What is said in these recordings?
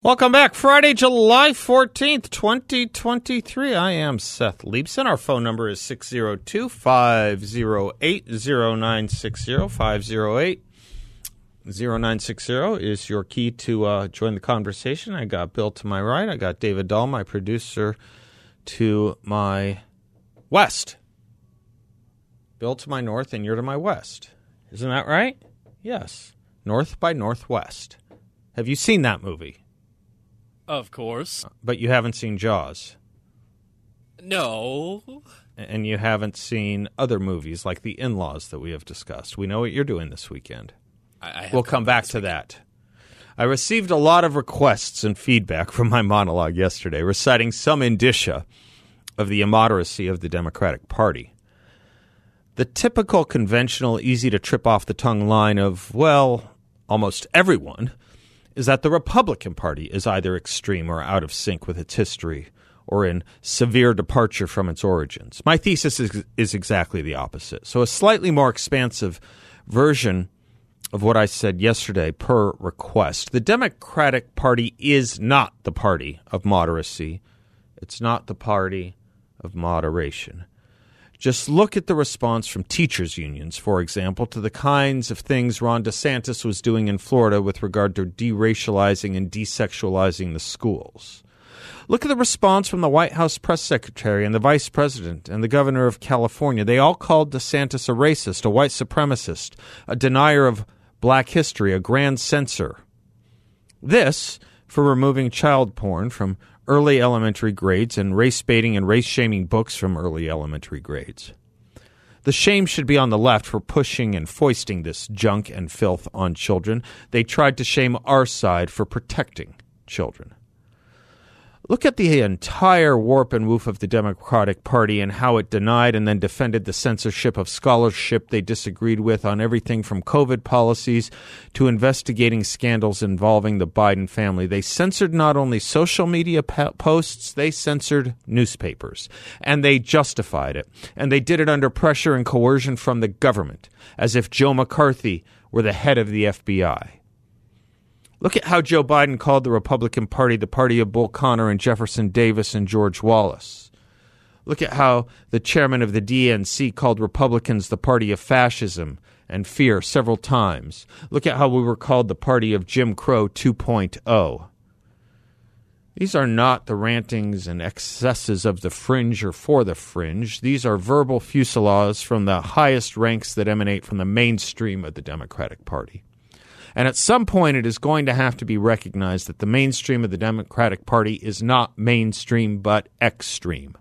Welcome back. Friday, July 14th, 2023. I am Seth Leibsohn. Our phone number is 602 508 0960. 508 0960 is your key to uh, join the conversation. I got Bill to my right. I got David Doll, my producer, to my west. Bill to my north, and you're to my west. Isn't that right? Yes. North by Northwest. Have you seen that movie? Of course. But you haven't seen Jaws. No. And you haven't seen other movies like The In Laws that we have discussed. We know what you're doing this weekend. I, I we'll come back to that. I received a lot of requests and feedback from my monologue yesterday, reciting some indicia of the immoderacy of the Democratic Party. The typical conventional, easy to trip off the tongue line of, well, almost everyone is that the Republican Party is either extreme or out of sync with its history or in severe departure from its origins. My thesis is, is exactly the opposite. So, a slightly more expansive version of what I said yesterday per request. The Democratic Party is not the party of moderacy, it's not the party of moderation. Just look at the response from teachers' unions, for example, to the kinds of things Ron DeSantis was doing in Florida with regard to deracializing and desexualizing the schools. Look at the response from the White House press secretary and the vice president and the governor of California. They all called DeSantis a racist, a white supremacist, a denier of black history, a grand censor. This for removing child porn from early elementary grades and race baiting and race shaming books from early elementary grades. The shame should be on the left for pushing and foisting this junk and filth on children. They tried to shame our side for protecting children. Look at the entire warp and woof of the Democratic Party and how it denied and then defended the censorship of scholarship they disagreed with on everything from COVID policies to investigating scandals involving the Biden family. They censored not only social media posts, they censored newspapers. And they justified it. And they did it under pressure and coercion from the government, as if Joe McCarthy were the head of the FBI. Look at how Joe Biden called the Republican Party the party of Bull Connor and Jefferson Davis and George Wallace. Look at how the chairman of the DNC called Republicans the party of fascism and fear several times. Look at how we were called the party of Jim Crow 2.0. These are not the rantings and excesses of the fringe or for the fringe. These are verbal fusillades from the highest ranks that emanate from the mainstream of the Democratic Party. And at some point, it is going to have to be recognized that the mainstream of the Democratic Party is not mainstream but extreme.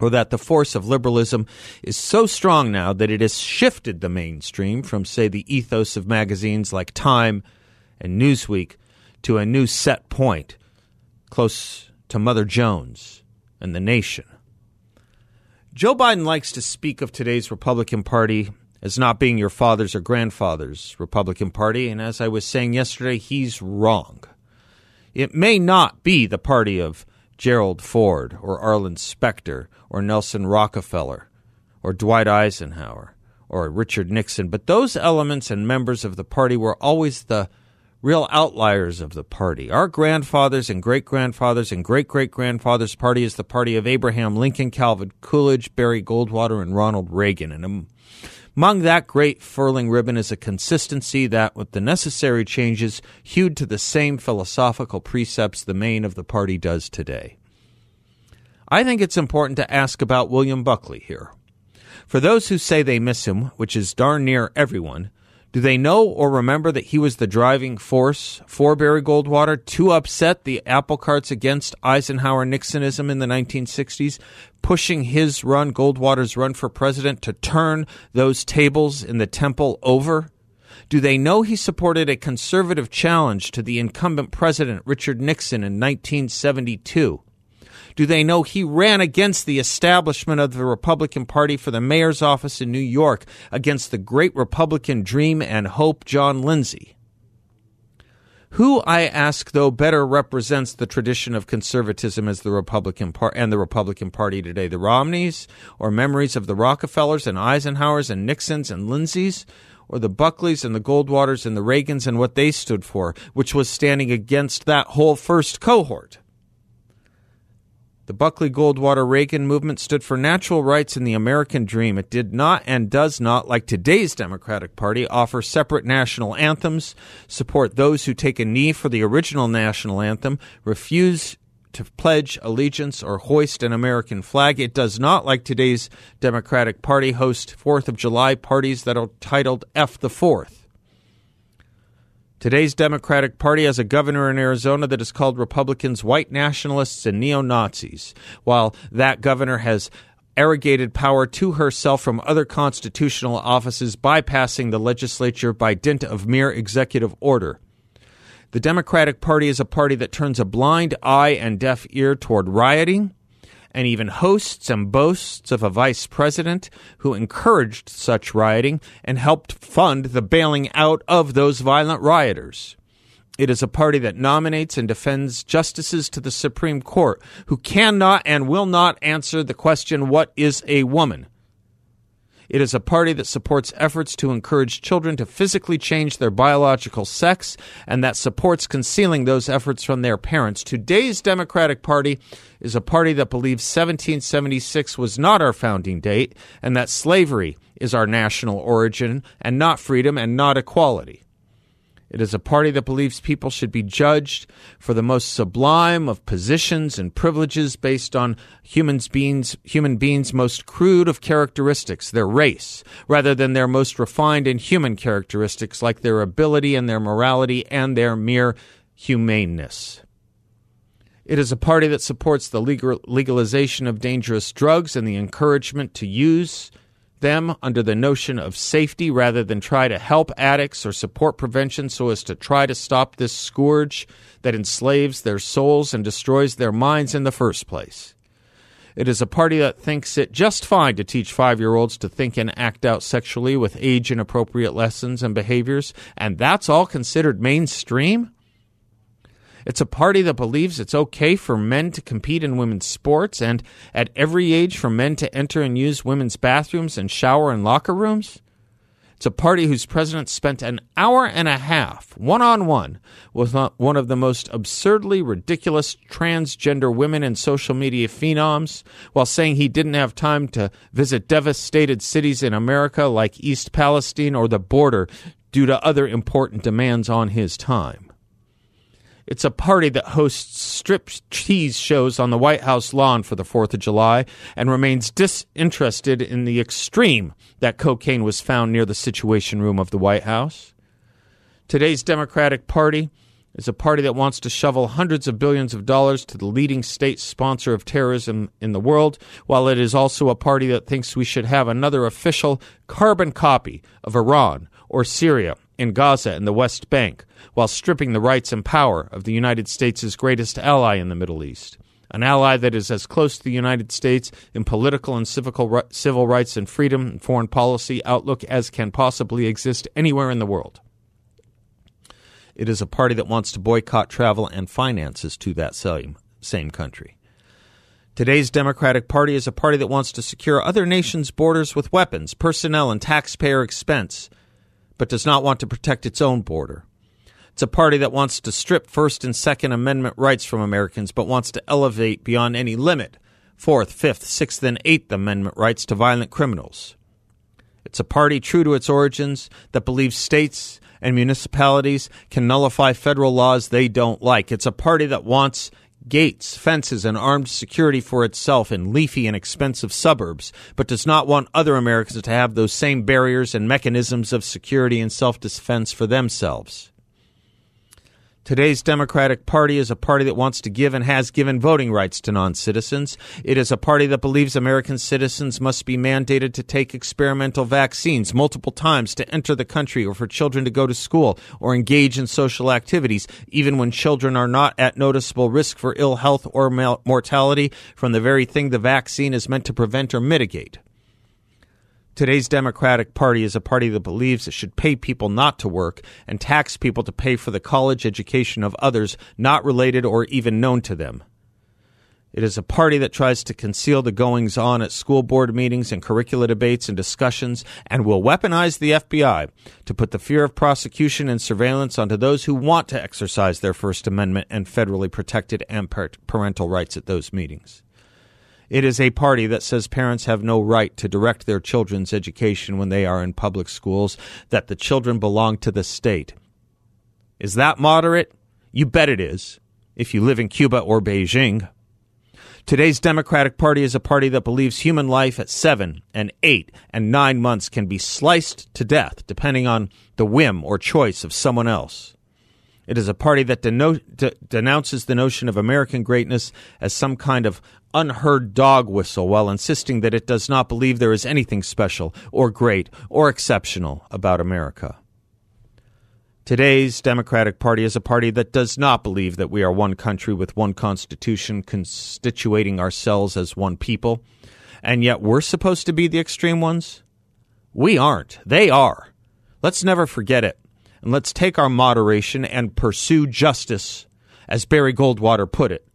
Or that the force of liberalism is so strong now that it has shifted the mainstream from, say, the ethos of magazines like Time and Newsweek to a new set point close to Mother Jones and the nation. Joe Biden likes to speak of today's Republican Party as not being your father's or grandfather's Republican Party. And as I was saying yesterday, he's wrong. It may not be the party of Gerald Ford or Arlen Specter or Nelson Rockefeller or Dwight Eisenhower or Richard Nixon, but those elements and members of the party were always the real outliers of the party. Our grandfathers and great grandfathers and great great grandfathers' party is the party of Abraham Lincoln, Calvin Coolidge, Barry Goldwater, and Ronald Reagan. And um, among that great furling ribbon is a consistency that, with the necessary changes, hewed to the same philosophical precepts the main of the party does today. I think it's important to ask about William Buckley here. For those who say they miss him, which is darn near everyone, do they know or remember that he was the driving force for Barry Goldwater to upset the apple carts against Eisenhower Nixonism in the 1960s, pushing his run, Goldwater's run for president, to turn those tables in the temple over? Do they know he supported a conservative challenge to the incumbent president Richard Nixon in 1972? Do they know he ran against the establishment of the Republican Party for the mayor's office in New York against the great Republican dream and hope, John Lindsay? Who, I ask, though, better represents the tradition of conservatism as the Republican Party and the Republican Party today? The Romneys, or memories of the Rockefellers and Eisenhowers and Nixons and Lindsays, or the Buckleys and the Goldwaters and the Reagans and what they stood for, which was standing against that whole first cohort? The Buckley Goldwater Reagan movement stood for natural rights and the American dream. It did not and does not, like today's Democratic Party, offer separate national anthems, support those who take a knee for the original national anthem, refuse to pledge allegiance or hoist an American flag. It does not, like today's Democratic Party, host Fourth of July parties that are titled F the Fourth. Today's Democratic Party has a governor in Arizona that is called Republicans white nationalists and neo Nazis, while that governor has arrogated power to herself from other constitutional offices, bypassing the legislature by dint of mere executive order. The Democratic Party is a party that turns a blind eye and deaf ear toward rioting, and even hosts and boasts of a vice president who encouraged such rioting and helped fund the bailing out of those violent rioters. It is a party that nominates and defends justices to the Supreme Court who cannot and will not answer the question, What is a woman? It is a party that supports efforts to encourage children to physically change their biological sex and that supports concealing those efforts from their parents. Today's Democratic Party is a party that believes 1776 was not our founding date and that slavery is our national origin and not freedom and not equality. It is a party that believes people should be judged for the most sublime of positions and privileges based on humans beings, human beings' most crude of characteristics, their race, rather than their most refined and human characteristics like their ability and their morality and their mere humaneness. It is a party that supports the legal, legalization of dangerous drugs and the encouragement to use them under the notion of safety rather than try to help addicts or support prevention so as to try to stop this scourge that enslaves their souls and destroys their minds in the first place. It is a party that thinks it just fine to teach five year olds to think and act out sexually with age inappropriate lessons and behaviors, and that's all considered mainstream? It's a party that believes it's okay for men to compete in women's sports and at every age for men to enter and use women's bathrooms and shower and locker rooms. It's a party whose president spent an hour and a half, one on one, with one of the most absurdly ridiculous transgender women and social media phenoms while saying he didn't have time to visit devastated cities in America like East Palestine or the border due to other important demands on his time. It's a party that hosts strip tease shows on the White House lawn for the 4th of July and remains disinterested in the extreme that cocaine was found near the Situation Room of the White House. Today's Democratic Party is a party that wants to shovel hundreds of billions of dollars to the leading state sponsor of terrorism in the world, while it is also a party that thinks we should have another official carbon copy of Iran or Syria in Gaza and the West Bank, while stripping the rights and power of the United States' greatest ally in the Middle East. An ally that is as close to the United States in political and civil rights and freedom and foreign policy outlook as can possibly exist anywhere in the world. It is a party that wants to boycott travel and finances to that same, same country. Today's Democratic Party is a party that wants to secure other nations' borders with weapons, personnel, and taxpayer expense but does not want to protect its own border. It's a party that wants to strip First and Second Amendment rights from Americans, but wants to elevate beyond any limit Fourth, Fifth, Sixth, and Eighth Amendment rights to violent criminals. It's a party true to its origins that believes states and municipalities can nullify federal laws they don't like. It's a party that wants gates, fences, and armed security for itself in leafy and expensive suburbs, but does not want other Americans to have those same barriers and mechanisms of security and self defense for themselves. Today's Democratic Party is a party that wants to give and has given voting rights to non citizens. It is a party that believes American citizens must be mandated to take experimental vaccines multiple times to enter the country or for children to go to school or engage in social activities, even when children are not at noticeable risk for ill health or mortality from the very thing the vaccine is meant to prevent or mitigate. Today's Democratic Party is a party that believes it should pay people not to work and tax people to pay for the college education of others not related or even known to them. It is a party that tries to conceal the goings on at school board meetings and curricula debates and discussions and will weaponize the FBI to put the fear of prosecution and surveillance onto those who want to exercise their First Amendment and federally protected parental rights at those meetings. It is a party that says parents have no right to direct their children's education when they are in public schools, that the children belong to the state. Is that moderate? You bet it is, if you live in Cuba or Beijing. Today's Democratic Party is a party that believes human life at seven and eight and nine months can be sliced to death depending on the whim or choice of someone else. It is a party that deno- de- denounces the notion of American greatness as some kind of unheard dog whistle while insisting that it does not believe there is anything special or great or exceptional about America. Today's Democratic Party is a party that does not believe that we are one country with one constitution constituting ourselves as one people, and yet we're supposed to be the extreme ones? We aren't. They are. Let's never forget it and let's take our moderation and pursue justice, as Barry Goldwater put it,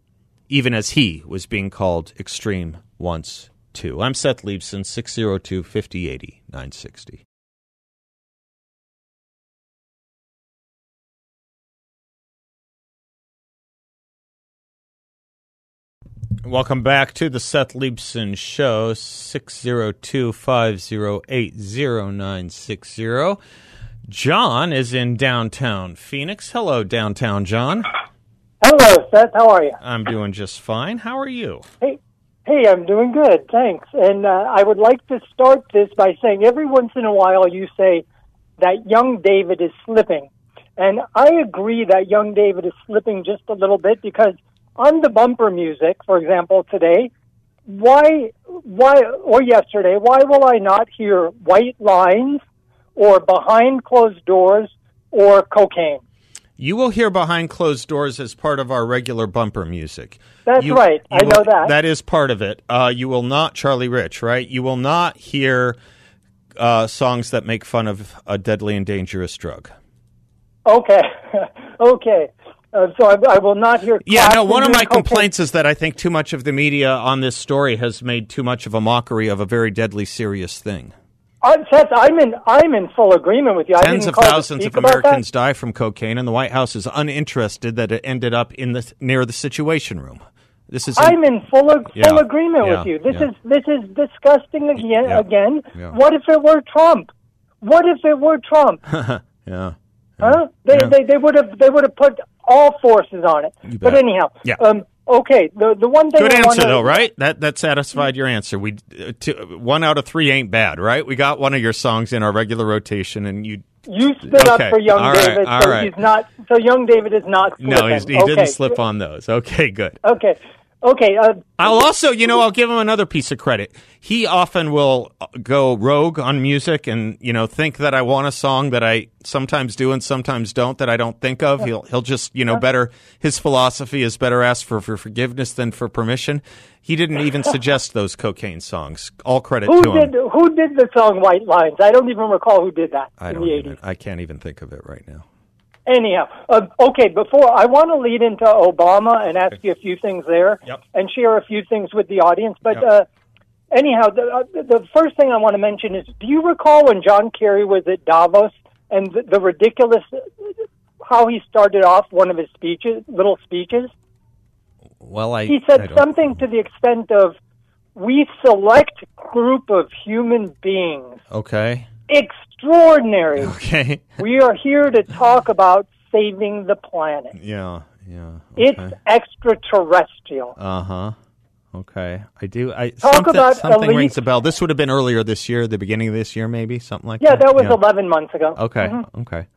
even as he was being called extreme once too. I'm Seth Leibsohn, 602 5080 960. Welcome back to the Seth Leibsohn Show, 602 508 0960. John is in downtown Phoenix. Hello, downtown John. Hello, Seth. How are you? I'm doing just fine. How are you? Hey, hey, I'm doing good. Thanks. And uh, I would like to start this by saying every once in a while you say that young David is slipping. And I agree that young David is slipping just a little bit because on the bumper music, for example, today, why, why, or yesterday, why will I not hear white lines or behind closed doors or cocaine. You will hear behind closed doors as part of our regular bumper music. That's you, right. You I will, know that. That is part of it. Uh, you will not Charlie Rich, right? You will not hear uh, songs that make fun of a deadly and dangerous drug. Okay. okay. Uh, so I, I, will not hear. Yeah, no. One of my complaints is that I think too much of the media on this story has made too much of a mockery of a very deadly, serious thing. Uh, Seth, I'm in I'm in full agreement with you. Tens of thousands of Americans die from cocaine, and the White House is uninterested that it ended up in the near the Situation Room. This is. In, I'm in full full yeah, agreement yeah, with you. This yeah. is this is disgusting again. Again, what if it were Trump? What if it were Trump? yeah. Huh? They, they they would have they would have put all forces on it. But anyhow, yeah. Um, Okay, the the one thing. Good I answer wanna... though, right? That that satisfied your answer. We uh, two, one out of three ain't bad, right? We got one of your songs in our regular rotation, and you you stood okay. up for young all David, right, so right. he's not. So young David is not. Slipping. No, he okay. didn't slip on those. Okay, good. Okay, Okay. Uh, I'll also, you know, I'll give him another piece of credit. He often will go rogue on music and, you know, think that I want a song that I sometimes do and sometimes don't that I don't think of. He'll he'll just, you know, better his philosophy is better ask for, for forgiveness than for permission. He didn't even suggest those cocaine songs. All credit who to did, him. Who did the song White Lines? I don't even recall who did that I in don't the even, I can't even think of it right now. Anyhow, uh, okay. Before I want to lead into Obama and ask you a few things there, yep. and share a few things with the audience. But yep. uh, anyhow, the, uh, the first thing I want to mention is: Do you recall when John Kerry was at Davos and the, the ridiculous how he started off one of his speeches, little speeches? Well, I he said I something to the extent of, "We select group of human beings." Okay extraordinary. Okay. we are here to talk about saving the planet. Yeah, yeah. Okay. It's extraterrestrial. Uh huh. Okay, I do. I talk something, about something elite. rings a bell. This would have been earlier this year, the beginning of this year, maybe something like yeah, that. Yeah, that was eleven months ago. Okay, mm-hmm. okay.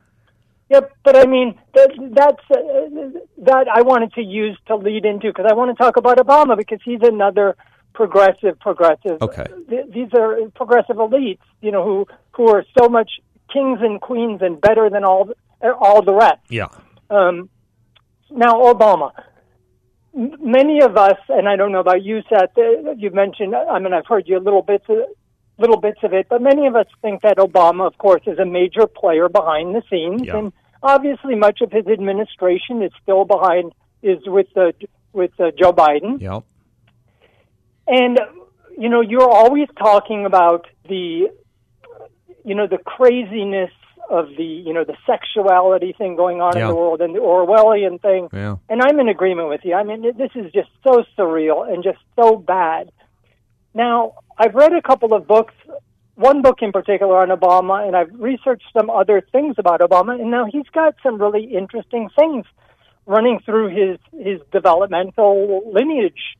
Yep, but I mean that that's uh, that I wanted to use to lead into because I want to talk about Obama because he's another progressive progressive. Okay. Th- these are progressive elites, you know, who who are so much kings and queens and better than all all the rest. Yeah. Um, now, Obama. Many of us, and I don't know about you, Seth. uh, You've mentioned. I mean, I've heard you little bits, of, little bits of it, but many of us think that Obama, of course, is a major player behind the scenes, Yeah. and obviously, much of his administration is still behind is with uh, with uh, Joe Biden. Yep. And you know, you're always talking about the you know the craziness of the you know the sexuality thing going on Yeah. in the world and the Orwellian thing. Yeah. And I'm in agreement with you. I mean, this is just so surreal and just so bad. Now, I've read a couple of books, one book in particular on Obama, and I've researched some other things about Obama, and now he's got some really interesting things running through his his developmental lineage.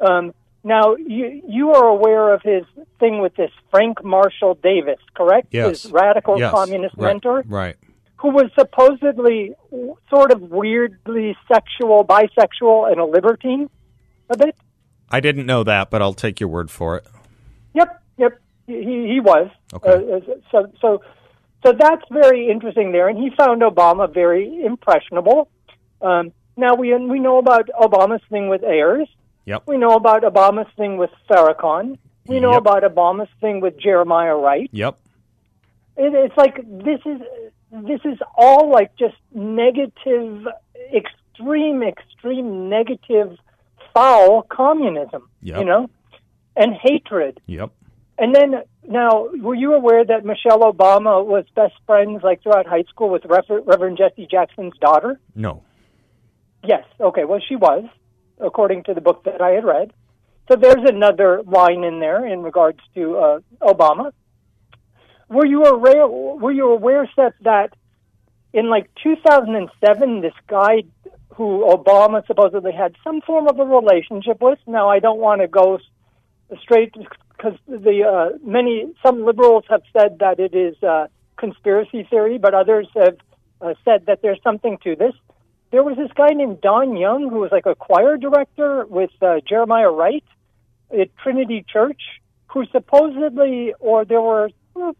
Um, now, you you are aware of his thing with this Frank Marshall Davis, correct? Yes. His radical Yes. communist Right. mentor Right. who was supposedly sort of weirdly sexual, bisexual, and a libertine a bit. I didn't know that, but I'll take your word for it. Yep, yep, he he was. Okay. Uh, so so so that's very interesting there, and he found Obama very impressionable. Um, now we we know about Obama's thing with Ayers. Yep. We know about Obama's thing with Farrakhan. We know Yep. about Obama's thing with Jeremiah Wright. Yep. it, it's like this is this is all like just negative, extreme, extreme negative, foul communism. Yep. You know, and hatred. Yep. And then now, were you aware that Michelle Obama was best friends like throughout high school with Rever- Reverend Jesse Jackson's daughter? No. Yes. Okay. Well, she was, according to the book that I had read. So there's another line in there in regards to uh, Obama. Were you aware? Were you aware, Seth, that in like 2007, this guy who Obama supposedly had some form of a relationship with. Now, I don't want to go straight because the uh, many some liberals have said that it is uh, conspiracy theory, but others have uh, said that there's something to this there was this guy named Don Young who was like a choir director with uh, Jeremiah Wright at Trinity Church, who supposedly, or there were hmm,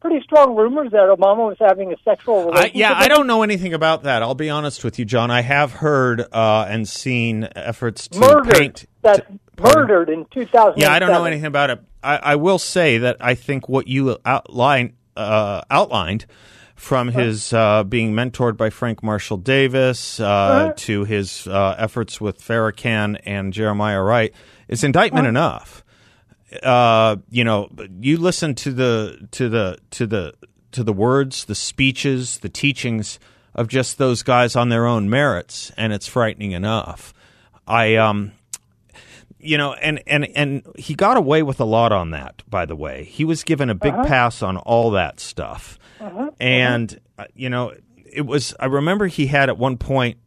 pretty strong rumors that Obama was having a sexual I, relationship. yeah, I don't know anything about that. I'll be honest with you, John. I have heard uh, and seen efforts to murdered. paint. That to- murdered in 2000. Yeah, I don't know anything about it. I, I will say that I think what you outline, uh, outlined from his uh, being mentored by Frank Marshall Davis uh, to his uh, efforts with Farrakhan and Jeremiah Wright is indictment enough. Uh, you know, you listen to the to the to the to the words, the speeches, the teachings of just those guys on their own merits, and it's frightening enough. I um, you know, and and and he got away with a lot on that. By the way, he was given a big pass on all that stuff, uh-huh. and uh, you know, it was. I remember he had at one point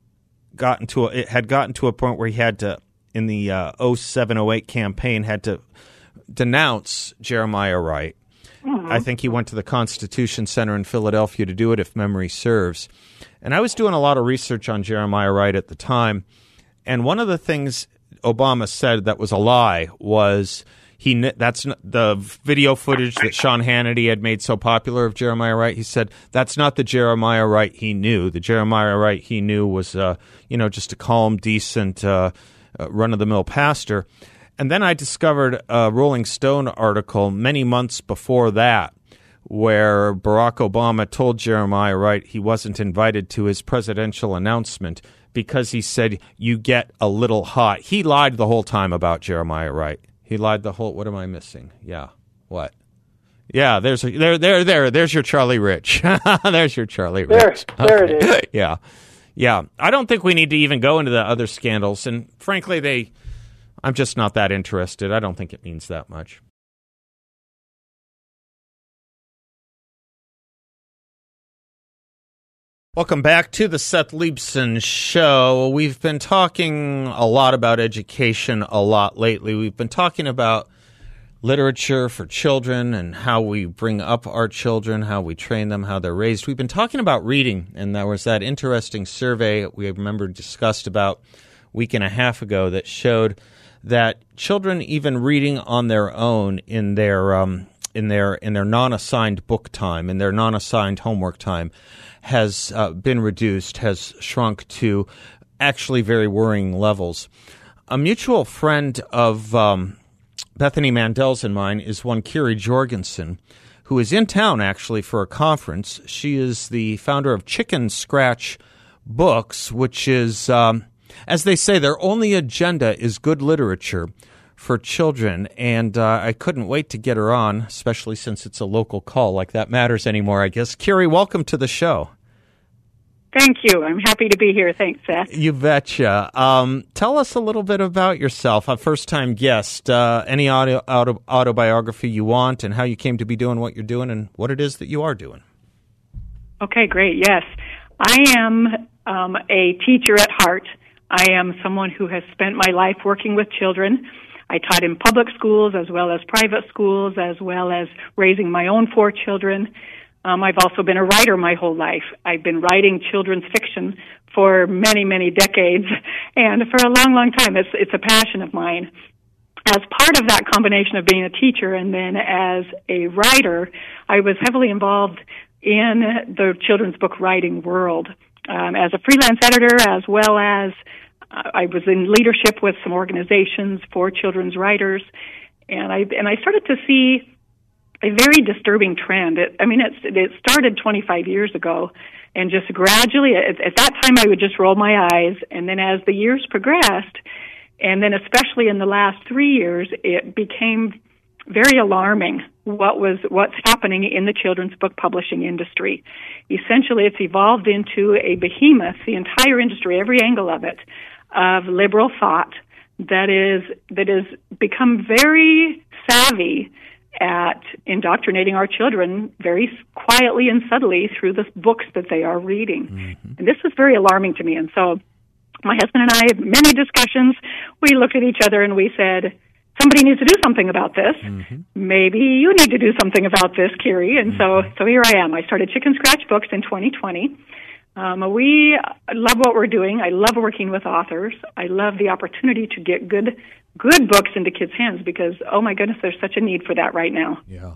gotten to a, it had gotten to a point where he had to in the uh, 07 08 campaign had to denounce Jeremiah Wright. I think he went to the Constitution Center in Philadelphia to do it, if memory serves. And I was doing a lot of research on Jeremiah Wright at the time, and one of the things Obama said that was a lie was he that's the video footage that Sean Hannity had made so popular of Jeremiah Wright. He said that's not the Jeremiah Wright he knew. The Jeremiah Wright he knew was uh, you know just a calm, decent, uh, uh, run of the mill pastor. And then I discovered a Rolling Stone article many months before that where Barack Obama told Jeremiah Wright he wasn't invited to his presidential announcement because he said you get a little hot. He lied the whole time about Jeremiah Wright. He lied the whole. What am I missing? Yeah, what? Yeah, there's a, there there there there's your Charlie Rich. there's your Charlie There- Rich. there it is. yeah, yeah. I don't think we need to even go into the other scandals, and frankly, they. I'm just not that interested. I don't think it means that much. Welcome back to the Seth Leibsohn Show. We've been talking a lot about education a lot lately. We've been talking about literature for children and how we bring up our children, how we train them, how they're raised. We've been talking about reading, and there was that interesting survey we remember discussed about a week and a half ago that showed that children even reading on their own in their um, in their in their non-assigned book time, in their non-assigned homework time, has uh, been reduced, has shrunk to actually very worrying levels. A mutual friend of um, Bethany Mandel's and mine is one Kiri Jorgensen, who is in town actually for a conference. She is the founder of Chicken Scratch Books, which is, um, as they say, their only agenda is good literature for children. And uh, I couldn't wait to get her on, especially since it's a local call. Like that matters anymore, I guess. Kiri, welcome to the show. Thank you. I'm happy to be here. Thanks, Seth. You betcha. Um, tell us a little bit about yourself, a first time guest. Uh, any audio, auto, autobiography you want, and how you came to be doing what you're doing, and what it is that you are doing. Okay, great. Yes. I am um, a teacher at heart. I am someone who has spent my life working with children. I taught in public schools as well as private schools, as well as raising my own four children. Um, I've also been a writer my whole life. I've been writing children's fiction for many, many decades, and for a long, long time. It's it's a passion of mine. As part of that combination of being a teacher and then as a writer, I was heavily involved in the children's book writing world um, as a freelance editor, as well as I was in leadership with some organizations for children's writers, and I and I started to see a very disturbing trend. It, I mean, it's, it started 25 years ago, and just gradually, at, at that time, I would just roll my eyes, and then as the years progressed, and then especially in the last three years, it became very alarming what was what's happening in the children's book publishing industry. Essentially, it's evolved into a behemoth, the entire industry, every angle of it, of liberal thought that is that has become very savvy at indoctrinating our children very quietly and subtly through the books that they are reading. Mm-hmm. And this was very alarming to me. And so my husband and I had many discussions. We looked at each other and we said, somebody needs to do something about this. Mm-hmm. Maybe you need to do something about this, Kiri. And mm-hmm. so, so here I am. I started Chicken Scratch Books in 2020. Um, we love what we're doing. I love working with authors. I love the opportunity to get good good books into kids' hands because oh my goodness, there's such a need for that right now. Yeah.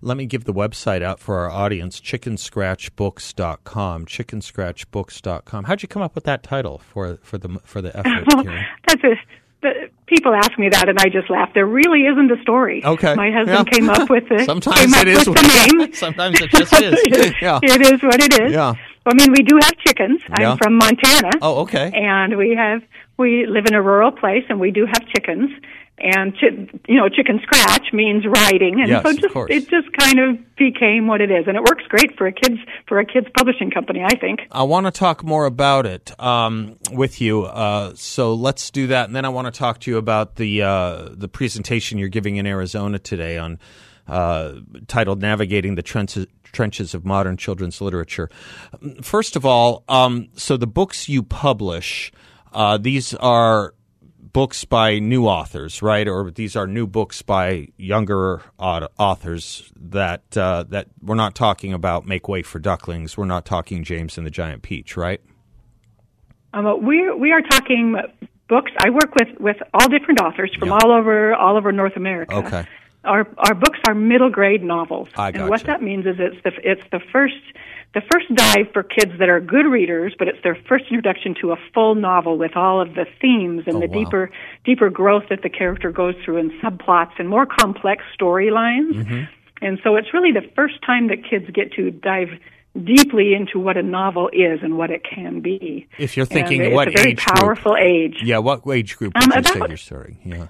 Let me give the website out for our audience, chickenscratchbooks.com, chickenscratchbooks.com. How'd you come up with that title for for the for the effort? That's a the, people ask me that, and I just laugh. There really isn't a story. Okay, my husband yeah. came up with it. Sometimes it is. the name. Sometimes it just is. yeah. It is what it is. Yeah. I mean, we do have chickens. Yeah. I'm from Montana. Oh, okay. And we have we live in a rural place, and we do have chickens. And chi- you know, chicken scratch means writing, and yes, so just, it just kind of became what it is, and it works great for a kids for a kids publishing company. I think. I want to talk more about it um, with you, uh, so let's do that, and then I want to talk to you about the uh, the presentation you're giving in Arizona today on uh, titled "Navigating the Trenches." trenches of modern children's literature. First of all, um, so the books you publish, uh, these are books by new authors, right? Or these are new books by younger authors that uh, that we're not talking about Make Way for Ducklings. We're not talking James and the Giant Peach, right? Um, we we are talking books. I work with with all different authors from all over all over North America. Okay our our books are middle grade novels. I gotcha. And what that means is it's the it's the first the first dive for kids that are good readers, but it's their first introduction to a full novel with all of the themes and oh, the wow. deeper deeper growth that the character goes through and subplots and more complex storylines. Mm-hmm. And so it's really the first time that kids get to dive deeply into what a novel is and what it can be. If you're thinking and what it's a very age powerful group, age. Yeah, what age group Um, would you about- say you're starting? Yeah.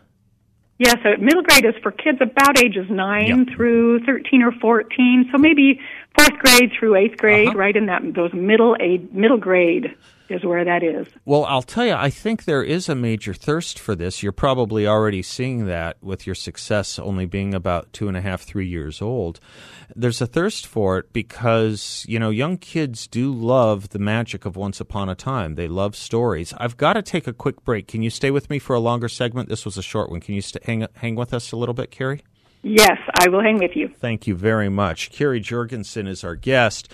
Yeah, so middle grade is for kids about ages 9 Yeah. through 13 or 14. So maybe fourth grade through eighth grade, Uh-huh. right in that those middle age, middle grade is where that is. Well, I'll tell you, I think there is a major thirst for this. You're probably already seeing that with your success only being about two and a half, three years old. There's a thirst for it because, you know, young kids do love the magic of Once Upon a Time. They love stories. I've got to take a quick break. Can you stay with me for a longer segment? This was a short one. Can you st- hang, hang with us a little bit, Kiri? Yes, I will hang with you. Thank you very much. Kari Jorgensen is our guest,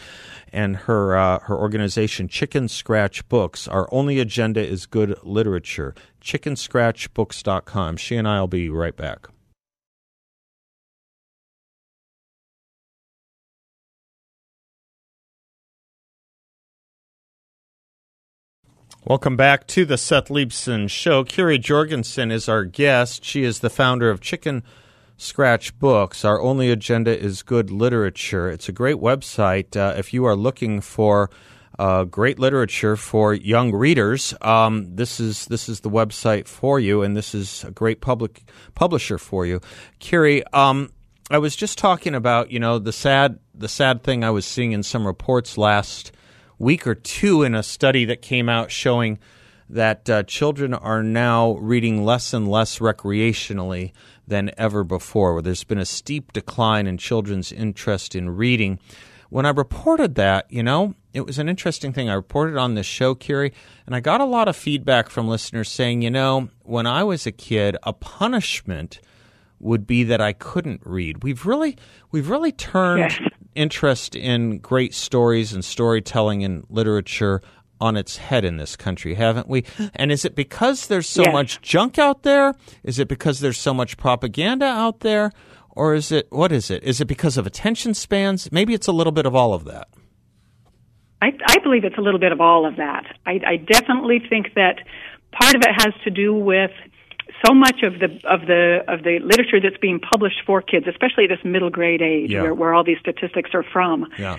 and her uh, her organization, Chicken Scratch Books. Our only agenda is good literature. ChickenScratchBooks.com. She and I will be right back. Welcome back to the Seth Leibsohn Show. Kari Jorgensen is our guest. She is the founder of Chicken Scratch Books. Our only agenda is good literature. It's a great website uh, if you are looking for uh, great literature for young readers. Um, this is this is the website for you, and this is a great public publisher for you. Kari, um, I was just talking about you know the sad the sad thing I was seeing in some reports last week or two in a study that came out showing that uh, children are now reading less and less recreationally than ever before, where there's been a steep decline in children's interest in reading. When I reported that, you know, it was an interesting thing. I reported on this show, Kari, and I got a lot of feedback from listeners saying, you know, when I was a kid, a punishment would be that I couldn't read. We've really we've really turned Yes. interest in great stories and storytelling and literature on its head in this country, haven't we? And is it because there's so Yes. much junk out there? Is it because there's so much propaganda out there? Or is it what is it? Is it because of attention spans? Maybe it's a little bit of all of that. I, I believe it's a little bit of all of that. I, I definitely think that part of it has to do with so much of the of the of the literature that's being published for kids, especially this middle grade age, Yeah. where, where all these statistics are from. Yeah.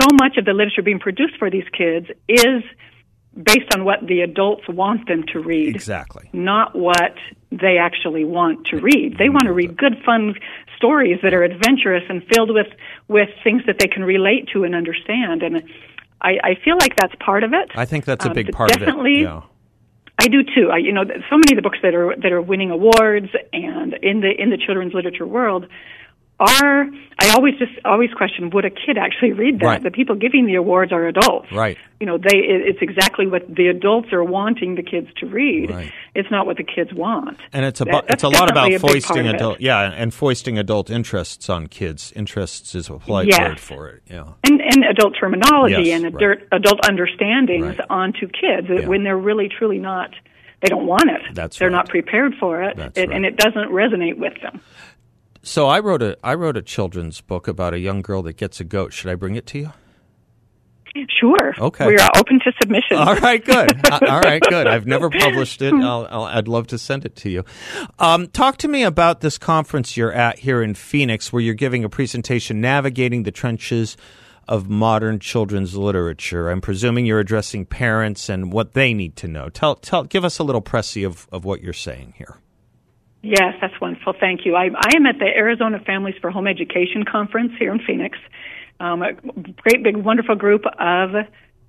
So much of the literature being produced for these kids is based on what the adults want them to read Exactly. not what they actually want to read. They want to read good, fun stories that are adventurous and filled with with things that they can relate to and understand. And I, I feel like that's part of it. I think that's a Um, big but part definitely, of it. Yeah. I do too. I, you know, so many of the books that are that are winning awards and in the in the children's literature world are. I always just always question: Would a kid actually read that? Right. The people giving the awards are adults, Right. You know, they it, it's exactly what the adults are wanting the kids to read. Right. It's not what the kids want. And it's a That- it's a lot about a foisting adult yeah, and foisting adult interests on kids. Interests is a polite Yes. word for it. Yeah. and, and adult terminology Yes, and right. adult, adult understandings Right. onto kids Yeah. when they're really truly not they don't want it That's they're right. not prepared for it, That's it and it doesn't resonate with them So I wrote a I wrote a children's book about a young girl that gets a goat. Should I bring it to you? sure Okay. we are open to submission All right, good. Uh, All right, good. I've never published it. I'll, I'll, I'd love to send it to you. Um, talk to me about this conference you're at here in Phoenix, where you're giving a presentation navigating the trenches of modern children's literature. I'm presuming you're addressing parents and what they need to know. Tell, tell, give us a little pressy of, of what you're saying here. Yes, that's wonderful. Thank you. I, I am at the Arizona Families for Home Education Conference here in Phoenix. Um, a great, big, wonderful group of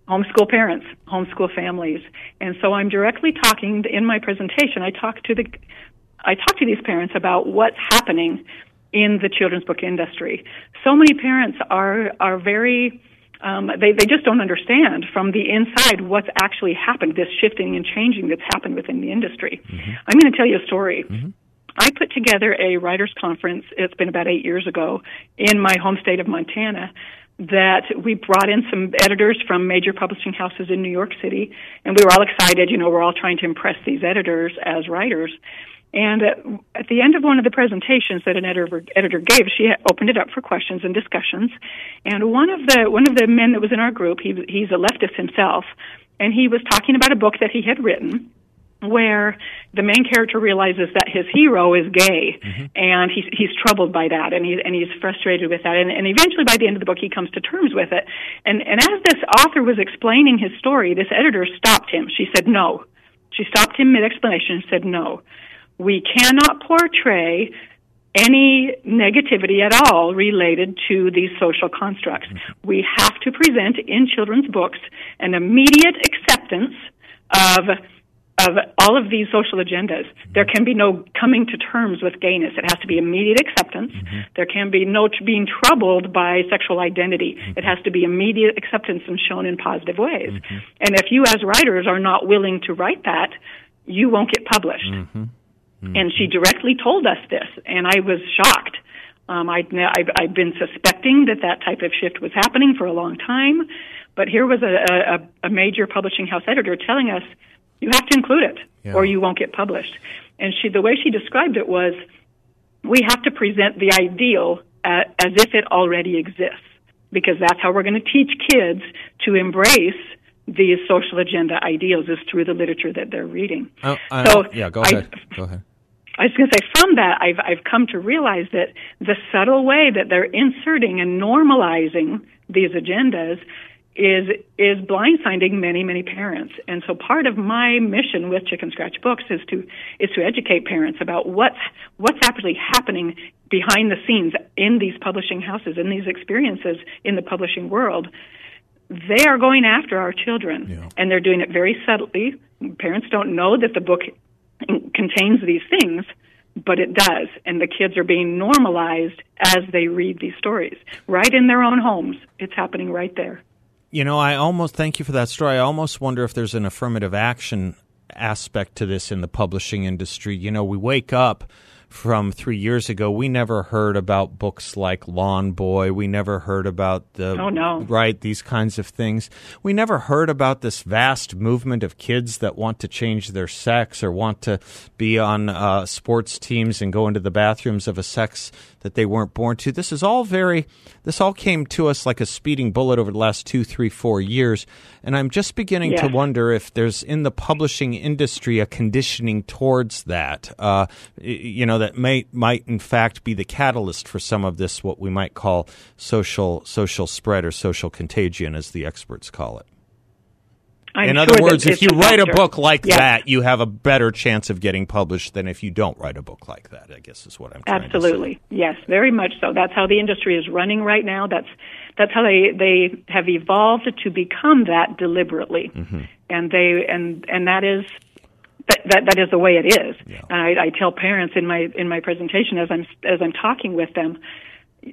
homeschool parents, homeschool families, and so I'm directly talking in my presentation. I talk to the, I talk to these parents about what's happening in the children's book industry. So many parents are are very um, they, they just don't understand from the inside what's actually happened, this shifting and changing that's happened within the industry. I'm going to tell you a story. I put together a writers conference, it's been about eight years ago, in my home state of Montana. That we brought in some editors from major publishing houses in New York City, and we were all excited. You know, we're all trying to impress these editors as writers. And at, the end of one of the presentations that an editor, editor gave, she opened it up for questions and discussions. And one of the one of the men that was in our group, he, he's a leftist himself, and he was talking about a book that he had written where the main character realizes that his hero is gay mm-hmm. and he's he's troubled by that and he and he's frustrated with that and, and eventually by the end of the book he comes to terms with it. And and as this author was explaining his story this editor stopped him. She said no. She stopped him mid explanation and said no. We cannot portray any negativity at all related to these social constructs. Mm-hmm. We have to present in children's books an immediate acceptance of of all of these social agendas. There can be no coming to terms with gayness. It has to be immediate acceptance. There can be no t- being troubled by sexual identity. It has to be immediate acceptance and shown in positive ways. And if you as writers are not willing to write that, you won't get published. Mm-hmm. And she directly told us this, and I was shocked. Um, I'd, I've, I've been suspecting that that type of shift was happening for a long time, but here was a, a, a major publishing house editor telling us, you have to include it, yeah. or you won't get published. And she, the way she described it was, we have to present the ideal uh, as if it already exists, because that's how we're going to teach kids to embrace these social agenda ideals is through the literature that they're reading. Oh, so yeah, go ahead. I, go ahead. I was going to say from that I've I've come to realize that the subtle way that they're inserting and normalizing these agendas is is blindsiding many many parents. And so part of my mission with chicken scratch books is to is to educate parents about what's what's actually happening behind the scenes in these publishing houses in these experiences in the publishing world. They are going after our children yeah. and they're doing it very subtly. Parents don't know that the book contains these things but it does. And the kids are being normalized as they read these stories right in their own homes. It's happening right there you know, I almost thank you for that story. I almost wonder if there's an affirmative action aspect to this in the publishing industry. You know, we wake up from three years ago, we never heard about books like Lawn Boy. We never heard about the oh no right these kinds of things. We never heard about this vast movement of kids that want to change their sex or want to be on uh, sports teams and go into the bathrooms of a sex that they weren't born to. This is all very. This all came to us like a speeding bullet over the last two, three, four years, and I'm just beginning to wonder if there's in the publishing industry a conditioning towards that. Uh, you know that may might in fact be the catalyst for some of this what we might call social social spread or social contagion as the experts call it. I'm in sure other words, if you a write a book like that, you have a better chance of getting published than if you don't write a book like that. I guess is what I'm Absolutely. Yes, very much so. That's how the industry is running right now. That's that's how they they have evolved to become that deliberately. Mm-hmm. And they and and that is that, that that is the way it is. Yeah. And I, I tell parents in my in my presentation as I'm as I'm talking with them,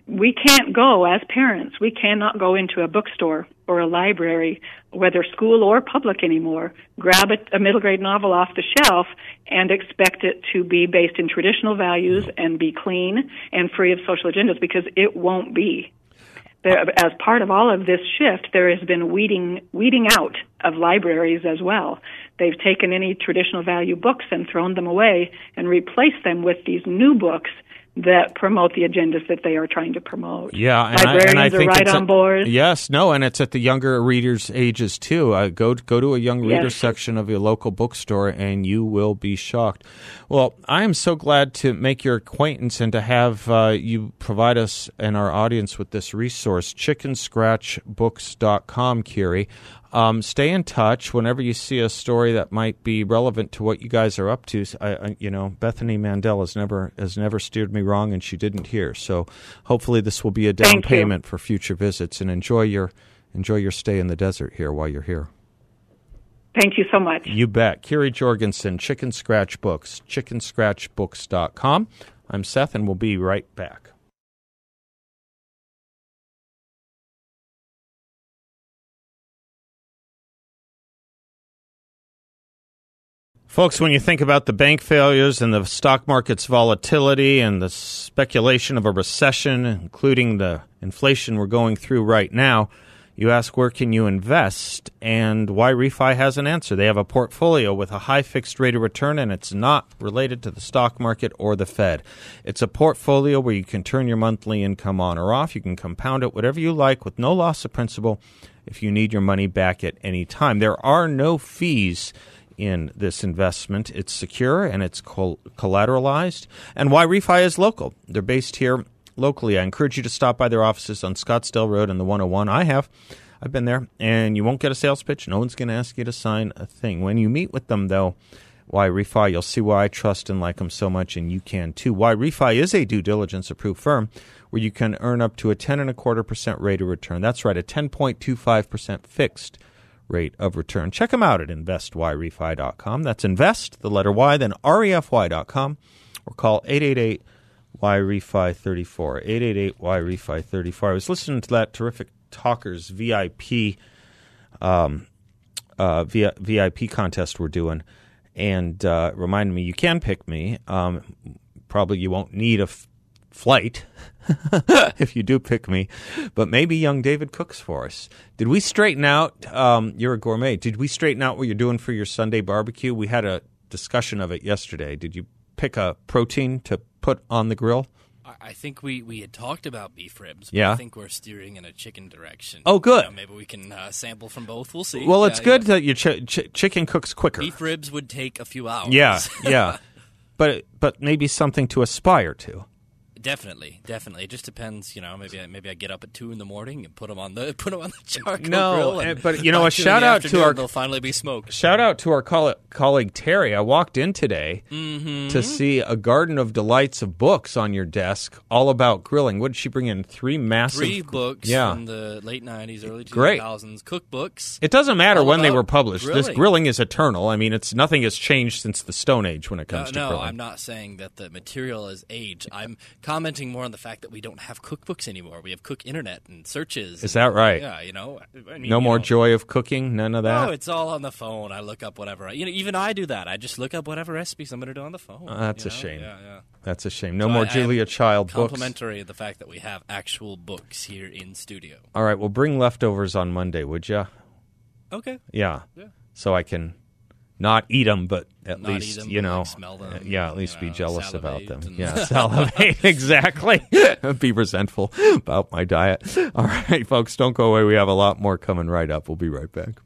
we can't go as parents. We cannot go into a bookstore or a library, whether school or public anymore, grab a, a middle grade novel off the shelf and expect it to be based in traditional values and be clean and free of social agendas because it won't be. There, as part of all of this shift, there has been weeding weeding out of libraries as well. They've taken any traditional value books and thrown them away and replaced them with these new books that promote the agendas that they are trying to promote. Yeah, and librarians I, and I are right on a, board. Yes, no, and it's at the younger readers' ages too. Uh, go go to a young reader yes. section of your local bookstore, and you will be shocked. Well, I am so glad to make your acquaintance and to have uh, you provide us and our audience with this resource, chickenscratchbooks.com, Kiri. Um, stay in touch whenever you see a story that might be relevant to what you guys are up to. I, I, you know, Bethany Mandel has never has never steered me wrong, and she didn't hear. So hopefully, this will be a down Thank payment you. for future visits. And enjoy your enjoy your stay in the desert here while you're here. Thank you so much. You bet. Kiri Jorgensen, Chicken Scratch Books, chickenscratchbooks.com. I'm Seth, and we'll be right back. Folks, when you think about the bank failures and the stock market's volatility and the speculation of a recession, including the inflation we're going through right now, you ask where can you invest and YRefy has an answer. They have a portfolio with a high fixed rate of return and it's not related to the stock market or the Fed. It's a portfolio where you can turn your monthly income on or off. You can compound it whatever you like with no loss of principal if you need your money back at any time. There are no fees in this investment. It's secure and it's col- collateralized. And YRefy is local. They're based here locally. I encourage you to stop by their offices on Scottsdale Road and the 101. I have. I've been there, and you won't get a sales pitch. No one's going to ask you to sign a thing. When you meet with them, though, YRefy, you'll see why I trust and like them so much, and you can too. YRefy is a due diligence approved firm where you can earn up to a 10 and a quarter percent rate of return. That's right, a 10.25% fixed rate of return. Check them out at investyrefy.com. That's invest, the letter Y, then refy.com, or call 888 YRefy 34. 888 YRefy 34. I was listening to that terrific Talkers VIP um, uh, VIP contest we're doing, and uh, reminded me you can pick me. Um, probably you won't need a flight if you do pick me, but maybe young David cooks for us. Did we straighten out? Um, you're a gourmet. Did we straighten out what you're doing for your Sunday barbecue? We had a discussion of it yesterday. Did you pick a protein to put on the grill? I- think we, we had talked about beef ribs. But Yeah. I think we're steering in a chicken direction. Oh, good. You know, maybe we can uh, sample from both. We'll see. Well, Yeah, it's good yeah. that your ch- ch- chicken cooks quicker. Beef ribs would take a few hours. Yeah, yeah. but but maybe something to aspire to. Definitely, definitely. It just depends. You know, maybe I, maybe I get up at two in the morning and put them on the put 'em on the charcoal No, grill. eh, And but, you know, a shout out to our- They'll finally be smoked. Shout out to our coll- colleague Terry. I walked in today Mm-hmm. to see a garden of delights of books on your desk, all about grilling. What did she bring in? Three massive Three books Yeah. from the late '90s, early 2000s, cookbooks. It doesn't matter when they were published. This grilling. grilling is eternal. I mean, it's nothing has changed since the Stone Age when it Uh, comes to no, grilling. I'm not saying that the material is age. I'm commenting more on the fact that we don't have cookbooks anymore. We have cook internet and searches. Is and- that right? Yeah, you know. I mean, no you more know, joy of cooking. None of that. No, it's all on the phone. I look up whatever. I, you know, even I do that. I just look up whatever recipes I'm going to do on the phone. Uh, that's a know? shame. Yeah, yeah. That's a shame. No So more I- I Julia Child books. Complimentary of the fact that we have actual books here in studio. All right, well, bring leftovers on Monday, would you? Okay. Yeah. Yeah. So I can not eat them, but at Not least 'em, you know, like, smell them, uh, yeah, at you least be jealous about them. and- Yeah, salivate exactly. be resentful about my diet. All right, folks, don't go away. We have a lot more coming right up. We'll be right back.